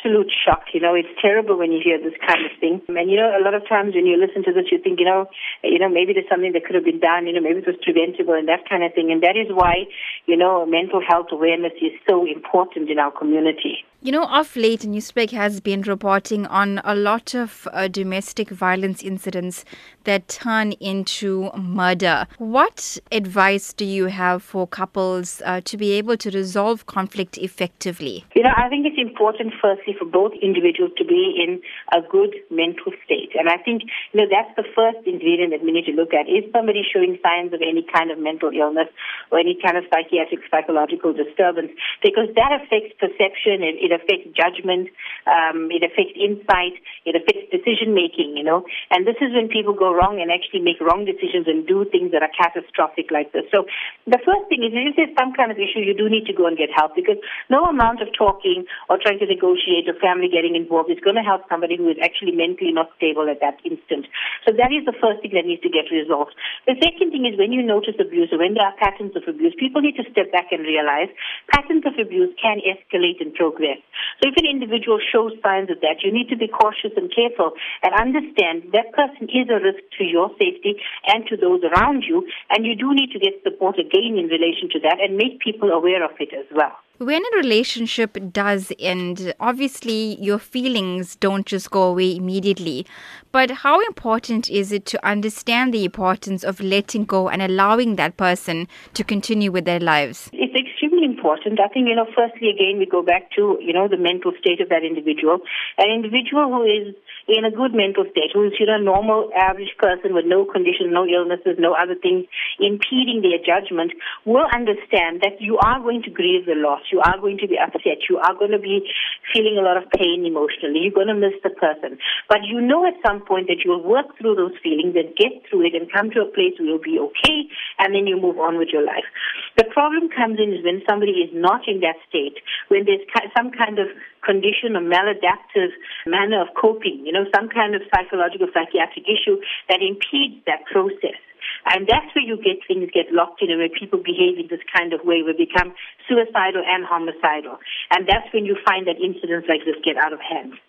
absolute shock. You know, it's terrible when you hear this kind of thing. And you know, a lot of times when you listen to this, you think, you know, you know, maybe there's something that could have been done. You know, maybe it was preventable and that kind of thing. And that is why, you know, mental health awareness is so important in our community. You know, off late, Newsbreak has been reporting on a lot of uh, domestic violence incidents that turn into murder. What advice do you have for couples uh, to be able to resolve conflict effectively? You know, I think it's important, firstly, for both individuals to be in a good mental state. And I think, you know, that's the first ingredient that we need to look at. Is somebody showing signs of any kind of mental illness or any kind of psychiatric, psychological disturbance? Because that affects perception, it, it affects judgment, um, it affects insight, it affects decision making, you know. And this is when people go wrong and actually make wrong decisions and do things that are catastrophic like this. So the first thing is if there's some kind of issue, you do need to go and get help because no amount of talking or trying to negotiate or family getting involved is going to help somebody who is actually mentally not stable at that instant. So that is the first thing that needs to get resolved. The second thing is when you notice abuse or when there are patterns of abuse, people need to step back and realize patterns of abuse can escalate and progress. So if an individual shows signs of that, you need to be cautious and careful and understand that person is a risk to your safety and to those around you, and you do need to get support again in relation to that and make people aware of it as well. When a relationship does end, obviously your feelings don't just go away immediately. But how important is it to understand the importance of letting go and allowing that person to continue with their lives? It's extremely important. I think, you know, firstly, again, we go back to, you know, the mental state of that individual. An individual who is in a good mental state, who is, you know, a normal, average person with no conditions, no illnesses, no other things impeding their judgment, will understand that you are going to grieve the loss. You are going to be upset. You are going to be feeling a lot of pain emotionally. You're going to miss the person. But you know at some point that you'll work through those feelings and get through it and come to a place where you'll be okay and then you move on with your life. The problem comes in is when somebody is not in that state, when there's some kind of condition or maladaptive manner of coping, you know, some kind of psychological psychiatric issue that impedes that process. And that's where you get things get locked in and where people behave in this kind of way, where they become suicidal and homicidal. And that's when you find that incidents like this get out of hand.